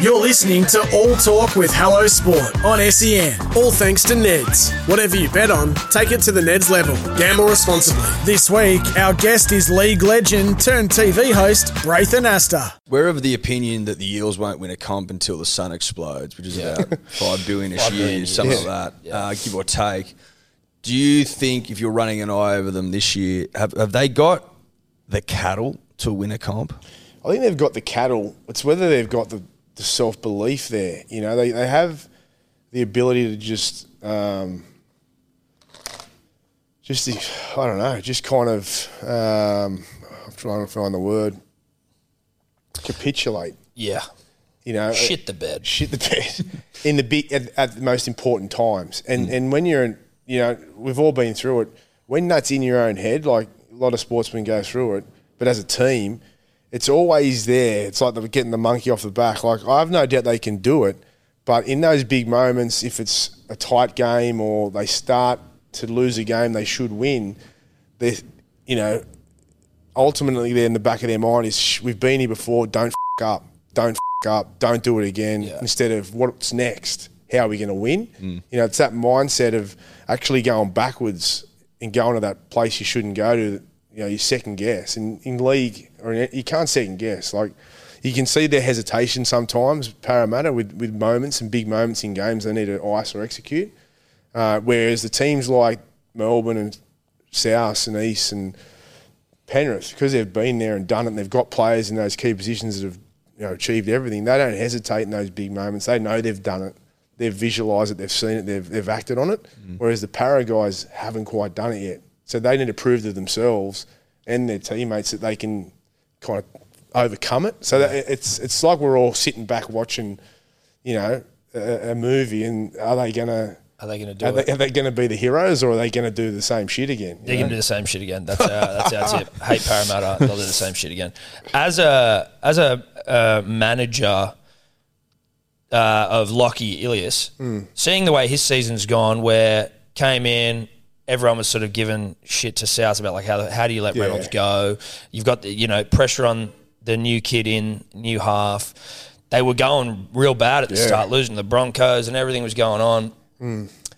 You're listening to All Talk with Hello Sport on SEN. All thanks to Neds. Whatever you bet on, take it to the Neds level. Gamble responsibly. This week, our guest is league legend turned TV host Braith Anasta. We're of the opinion that the Eels won't win a comp until the sun explodes, which is about five billion ish Five billion years, something like that, uh, give or take. Do you think if you're running an eye over them this year, have, have they got the cattle to win a comp? I think they've got the cattle. It's whether they've got the, the self belief there. You know, they, they have the ability to just, um, just the, I don't know, just kind of, um, I'm trying to find the word, capitulate. Yeah. You know, Shit the bed. shit the bed in the big at, at the most important times. And and when you're, in, you know, we've all been through it. When that's in your own head, like a lot of sportsmen go through it, but as a team, it's always there. It's like they're getting the monkey off the back. Like I have no doubt they can do it, but in those big moments, if it's a tight game or they start to lose a game they should win, they, you know, ultimately they're in the back of their mind is "Shh, we've been here before. Don't f- up. Don't f- up. Don't do it again. Instead of what's next. How are we going to win? Mm. You know, it's that mindset of actually going backwards and going to that place you shouldn't go to. You know, you second guess. And in league, or in, you can't second guess. Like you can see their hesitation sometimes. Parramatta with with moments and big moments in games they need to ice or execute. Uh, whereas the teams like Melbourne and South and East and Penrith, because they've been there and done it, and they've got players in those key positions that have you know, achieved everything. They don't hesitate in those big moments. They know they've done it. They've visualised it. They've seen it. They've, they've acted on it. Whereas the Para guys haven't quite done it yet. So they need to prove to themselves and their teammates that they can kind of overcome it. So that it's it's like we're all sitting back watching, you know, a, a movie, and are they gonna? Are they going to do Are it? they, are they going to be the heroes, or are they going to do the same shit again? They're going to do the same shit again. That's our, that's our tip. Hate Parramatta. They'll do the same shit again. As a as a uh, manager uh, of Lockie Ilias, seeing the way his season's gone, where came in, everyone was sort of given shit to South about like how how do you let Yeah. Reynolds go? You've got the, you know pressure on the new kid in new half. They were going real bad at the Yeah. start, losing the Broncos and everything was going on.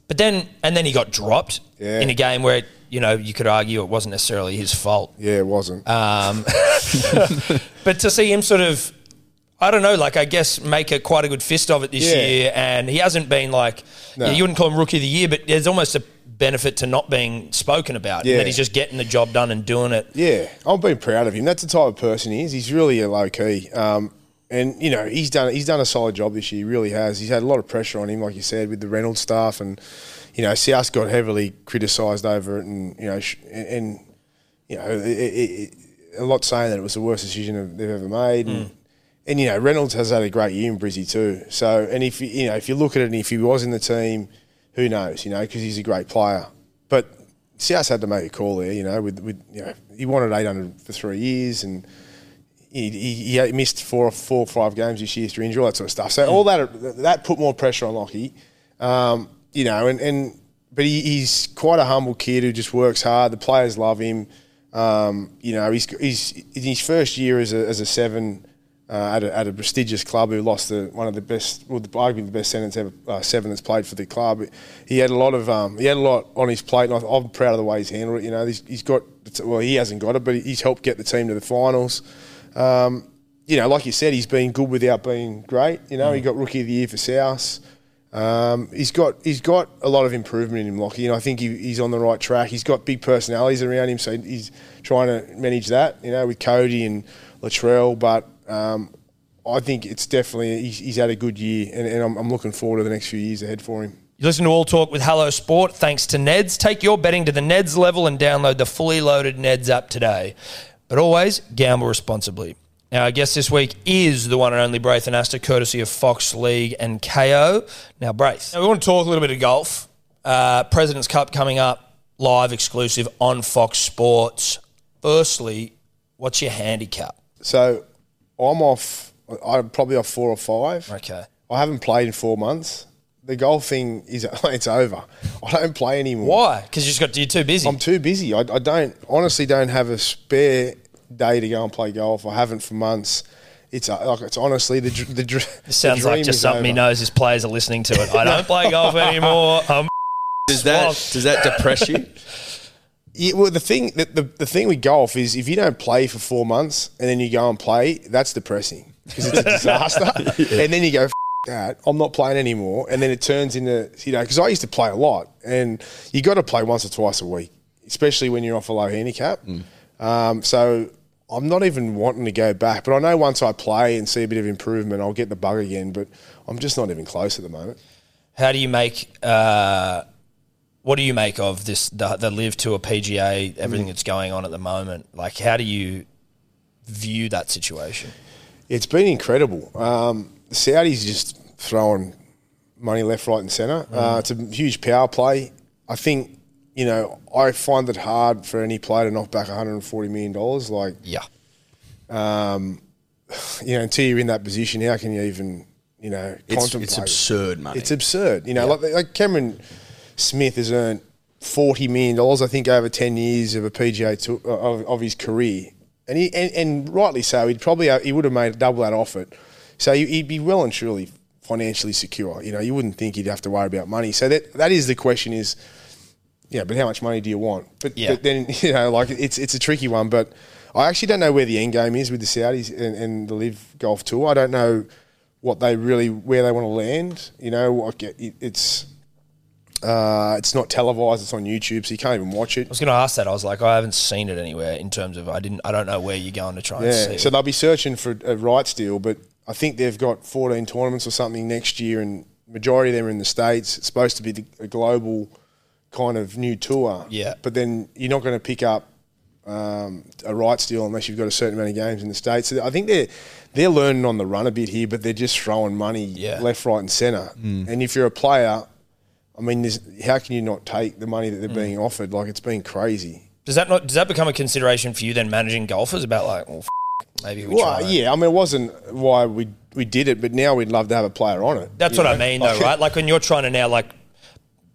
But then, and then he got dropped Yeah. in a game where you know you could argue it wasn't necessarily his fault. Yeah, it wasn't. Um, but to see him sort of, I don't know, like I guess make a quite a good fist of it this year, and he hasn't been like No. you wouldn't call him rookie of the year, but there's almost a benefit to not being spoken about. Yeah. that he's just getting the job done and doing it. Yeah, I'm being proud of him. That's the type of person he is. He's really a low key. Um, and you know he's done he's done a solid job this year. He really has. He's had a lot of pressure on him, like you said, with the Reynolds stuff, and you know South got heavily criticised over it, and you know sh- and, and you know it, it, it, a lot saying that it was the worst decision they've ever made, and, and you know Reynolds has had a great year in Brizzy too. So and if you you know if you look at it, and if he was in the team, who knows? You know because he's a great player, but. South had to make a call there, you know. With, with you know, he wanted eight hundred for three years, and he, he, he missed four, or four or five games this year through injury, all that sort of stuff. So all that that put more pressure on Lockie, um, you know. And, and but he, he's quite a humble kid who just works hard. The players love him. Um, you know, he's he's in his first year as a, as a seven. Uh, at, a, at a prestigious club who lost the, one of the best, well, arguably the best sentence ever, uh, seven that's played for the club. He had a lot of, um, he had a lot on his plate, and I- I'm proud of the way he's handled it. You know, he's, he's got, well, he hasn't got it, but he's helped get the team to the finals. Um, you know, like you said, he's been good without being great. You know, he got rookie of the year for South. Um, he's got he's got a lot of improvement in him, Lockie, and I think he, he's on the right track. He's got big personalities around him, so he's trying to manage that. You know, with Cody and Latrell, but um, I think it's definitely he's, he's had a good year, and, and I'm, I'm looking forward to the next few years ahead for him. You listen to All Talk with Hello Sport thanks to Neds. Take your betting to the Neds level and download the fully loaded Neds app today. But always gamble responsibly. Now, our guest this week is the one and only Braith Anasta, courtesy of Fox League and KO. Now, Braith, now we want to talk a little bit of golf. Uh, President's Cup coming up, live exclusive on Fox Sports. Firstly, what's your handicap? So I'm off. I- I'm probably off four or five. Okay. I haven't played in four months. The golfing is it's over. I don't play anymore. Why? Because you just got you're too busy. I'm too busy. I, I don't honestly don't have a spare day to go and play golf. I haven't for months. It's uh, like it's honestly the dr- the, dr- It sounds the like dream just is something he over. knows his players are listening to it. I don't play golf anymore. Um, Does that does that depress you? Yeah, well, the thing the, the, the thing with golf is if you don't play for four months and then you go and play, that's depressing because it's a disaster. And then you go, F- that, I'm not playing anymore. And then it turns into you know because I used to play a lot, and you got to play once or twice a week, especially when you're off a low handicap. Um, so I'm not even wanting to go back, but I know once I play and see a bit of improvement, I'll get the bug again. But I'm just not even close at the moment. how do you make? Uh, what do you make of this? The, the LIV to a PGA, everything that's going on at the moment. Like, how do you view that situation? It's been incredible. Um, the Saudis just throwing money left, right, and centre. Uh, it's a huge power play. I think you know I find it hard for any player to knock back 140 million dollars. Like Yeah. you know, until you're in that position, how can you even you know It's, contemplate? it's absurd money. It's absurd. You know, like, like Cameron Smith has earned forty million dollars, I think, over ten years of a PGA tour, of, of his career, and he and, and rightly so. He'd probably uh, he would have made double that off it. So he- he'd be well and truly financially secure. You know, you wouldn't think he'd have to worry about money. So that that is the question: is yeah, but how much money do you want? But, Yeah. but then you know, like it's it's a tricky one. But I actually don't know where the end game is with the Saudis and, and the LIV Golf Tour. I don't know what they really where they want to land. You know, like it, it's uh, it's not televised. It's on YouTube, so you can't even watch it. I was going to ask that. I was like, I haven't seen it anywhere in terms of I didn't. I don't know where you're going to try and see. Yeah, so it. they'll be searching for a rights deal, but I think they've got 14 tournaments or something next year, and majority of them are in the states. It's supposed to be the, a global kind of new tour. Yeah. but then you're not going to pick up um, a rights deal unless you've got a certain amount of games in the states. So I think they're they're learning on the run a bit here, but they're just throwing money Yeah. left, right, and centre. And if you're a player, I mean, how can you not take the money that they're mm. being offered? Like it's been crazy. does that not does that become a consideration for you then managing golfers about like, well, f- maybe we Well, yeah, I mean, it wasn't why we we did it, but now we'd love to have a player on it. That's what I mean, though, right? Like when you're trying to now like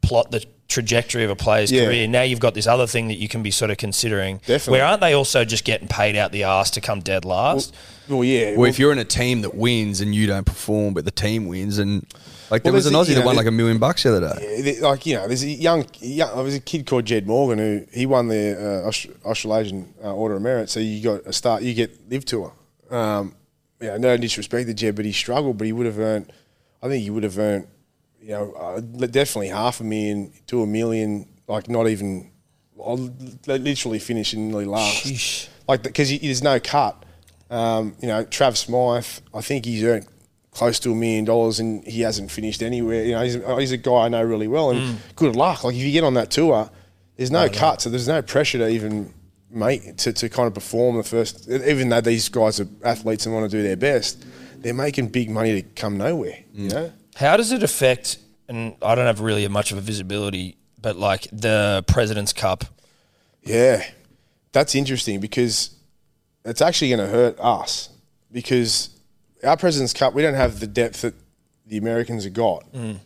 plot the trajectory of a player's Yeah. career. Now you've got this other thing that you can be sort of considering. Definitely. Where aren't they also just getting paid out the ass to come dead last? Well, yeah. well, if you're in a team that wins and you don't perform, but the team wins, and like there was an Aussie the- you that know, won like a million bucks the other day. Yeah, like you know, there's a young, young there was a kid called Jed Morgan who he won the uh, Aust- Australasian uh, Order of Merit. So you got a start, you get LIV tour. Um, yeah, no disrespect to Jed, but he struggled, but he would have earned. I think he would have earned, you know, uh, definitely half a million to a million. Like not even, I'll literally finishing nearly last. Sheesh. Like because there's no cut. Um, you know, Trav Smyth, I think he's earned close to a million dollars and he hasn't finished anywhere. You know, he's, he's a guy I know really well and good luck. Like if you get on that tour, there's no cut, so there's no pressure to even make to, to kind of perform the first. Even though these guys are athletes and want to do their best, they're making big money to come nowhere. You know, How does it affect? And I don't have really much of a visibility, but like the President's Cup. Yeah, that's interesting because it's actually going to hurt us because our President's Cup we don't have the depth that the Americans have got. Um,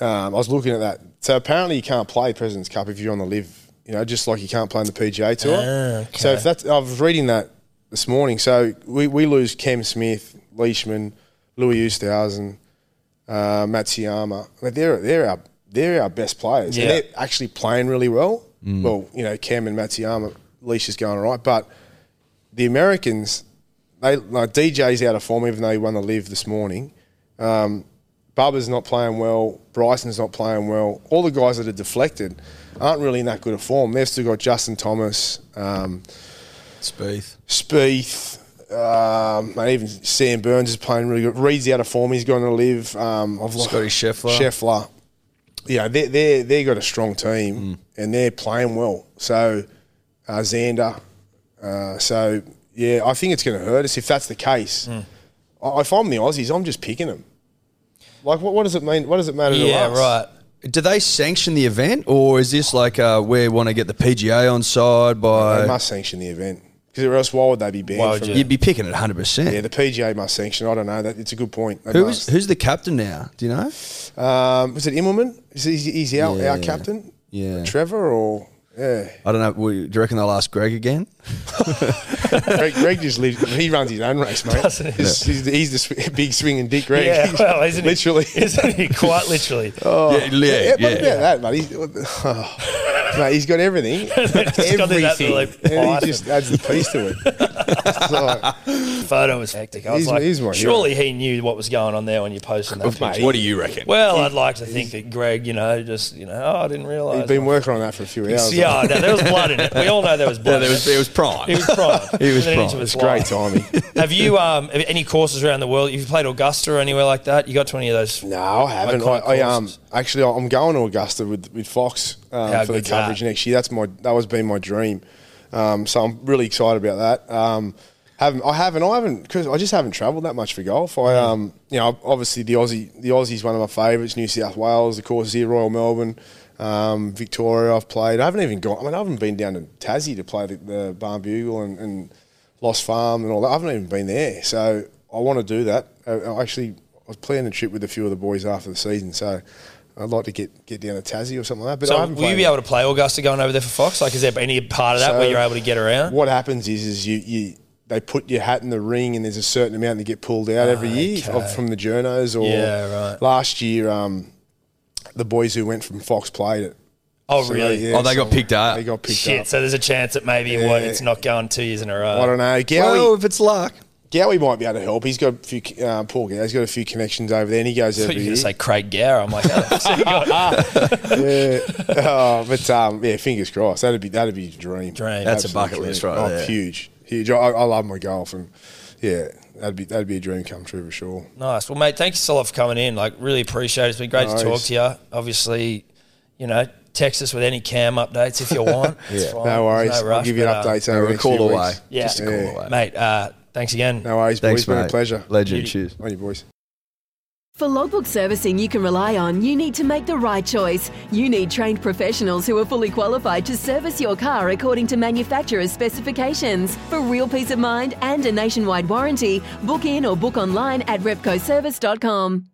I was looking at that. So apparently you can't play President's Cup if you're on the LIV. You know, just like you can't play on the PGA Tour. Ah, okay. So if that's, I was reading that this morning. So we, we lose Cam Smith, Leishman, Louis Oosthuizen, uh, Matsuyama. Like they're they're our they're our best players. Yeah. And they're actually playing really well. Well, you know, Cam and Matsuyama, Leash is going all right, but the Americans, they like DJ's out of form, even though he won the LIV this morning. Um, Bubba's not playing well. Bryson's not playing well. All the guys that are deflected aren't really in that good a form. They've still got Justin Thomas, um, Spieth. Spieth, um, and even Sam Burns is playing really good. Reed's out of form. He's going to LIV. Um, I've Scotty Scheffler. Scheffler. Yeah, they they they got a strong team and they're playing well. So uh, Xander. Uh, so yeah, I think it's going to hurt us if that's the case. I If I'm the Aussies, I'm just picking them. Like, what, what does it mean? What does it matter to Yeah, us? right. Do they sanction the event, or is this like uh, we want to get the PGA on side by? They must sanction the event Because or else, why would they be banned? Why from you? You'd be picking it 100%. Yeah, the PGA must sanction. I don't know. That it's a good point. They Who's, must. who's the captain now? Do you know? Um, was it Immelman? Is he, he's our, Yeah. our captain? Yeah. Trevor or yeah? I don't know. Do you reckon they'll ask Greg again? Greg, Greg just lives. He runs his own race, mate. Doesn't he? He's, he's the, he's the big swinging dick, Greg. Yeah, well, isn't literally. he? Isn't he? Quite literally. Oh, Yeah, yeah, yeah, but yeah. about that, mate. He's, oh, mate, he's got everything. got the everything. absolute And he just adds the piece to it. Like, Photo was hectic. I was He's- like, he's my surely he knew what was going on there when you posted that picture. What do you reckon? Well, I'd like to think that Greg, you know, just you know, oh, I didn't realise. he's been working on that for a few hours. Yeah, no, there was blood in it. We all know there was blood. Yeah, there was, it. it was prime. It was prime. He was Within prime. of his It's great life. timing. Have you um any courses around the world? Have you played Augusta or anywhere like that? You got to any of those? No, I haven't. I, I um courses. Actually I'm going to Augusta with with Fox um, for the good's that? coverage next year. That's my that was been my dream. Um, so I'm really excited about that. Um, haven't I haven't I haven't because I just haven't travelled that much for golf. I um you know obviously the Aussie the Aussie's one of my favourites. New South Wales, the courses here, Royal Melbourne. Um, Victoria, I've played. I haven't even gone. I mean, I haven't been down to Tassie to play the, the Barnbougle and, and Lost Farm and all that. I haven't even been there, so I want to do that. I, I actually I was planning a trip with a few of the boys after the season, so I'd like to get, get down to Tassie or something like that. But I So haven't will you be it. able to play Augusta going over there for Fox? Like, is there any part of that So, where you're able to get around? What happens is, is you, you they put your hat in the ring, and there's a certain amount that get pulled out every year Okay. of, from the journos. Or Yeah, right. Last year, um, the boys who went from Fox played it. Oh, So really? yeah, Oh, they got picked up. They got picked Shit. up. So there's a chance that maybe Yeah. what, it's not going two years in a row. I don't know. Gowie, Well, if it's luck. Gowie might be able to help. He's got a few. Uh, Paul Gowie's got a few connections over there, and he goes I every you were year. going to say Craig Gower. I'm like, oh, so you got- yeah. Oh, but um, yeah, fingers crossed. That'd be that'd be a dream. Dream. That's a Absolute bucket list right oh, there. huge, huge. I, I love my golf, and yeah, that'd be that'd be a dream come true for sure. Nice. Well, mate, thank you so lot for coming in. Like, really appreciate it. It's been great No to talk to you. Obviously, you know, text us with any cam updates if you want. Yeah, no worries. There's I'll give you but, uh, updates no, over a call away. Yeah. Just a call Yeah. away. Mate, uh, thanks again. No worries, Thanks, boys. Been mate. a pleasure. Legend. Beauty. Cheers. On you, boys. For logbook servicing you can rely on, you need to make the right choice. You need trained professionals who are fully qualified to service your car according to manufacturer's specifications. For real peace of mind and a nationwide warranty, book in or book online at repcoservice.com.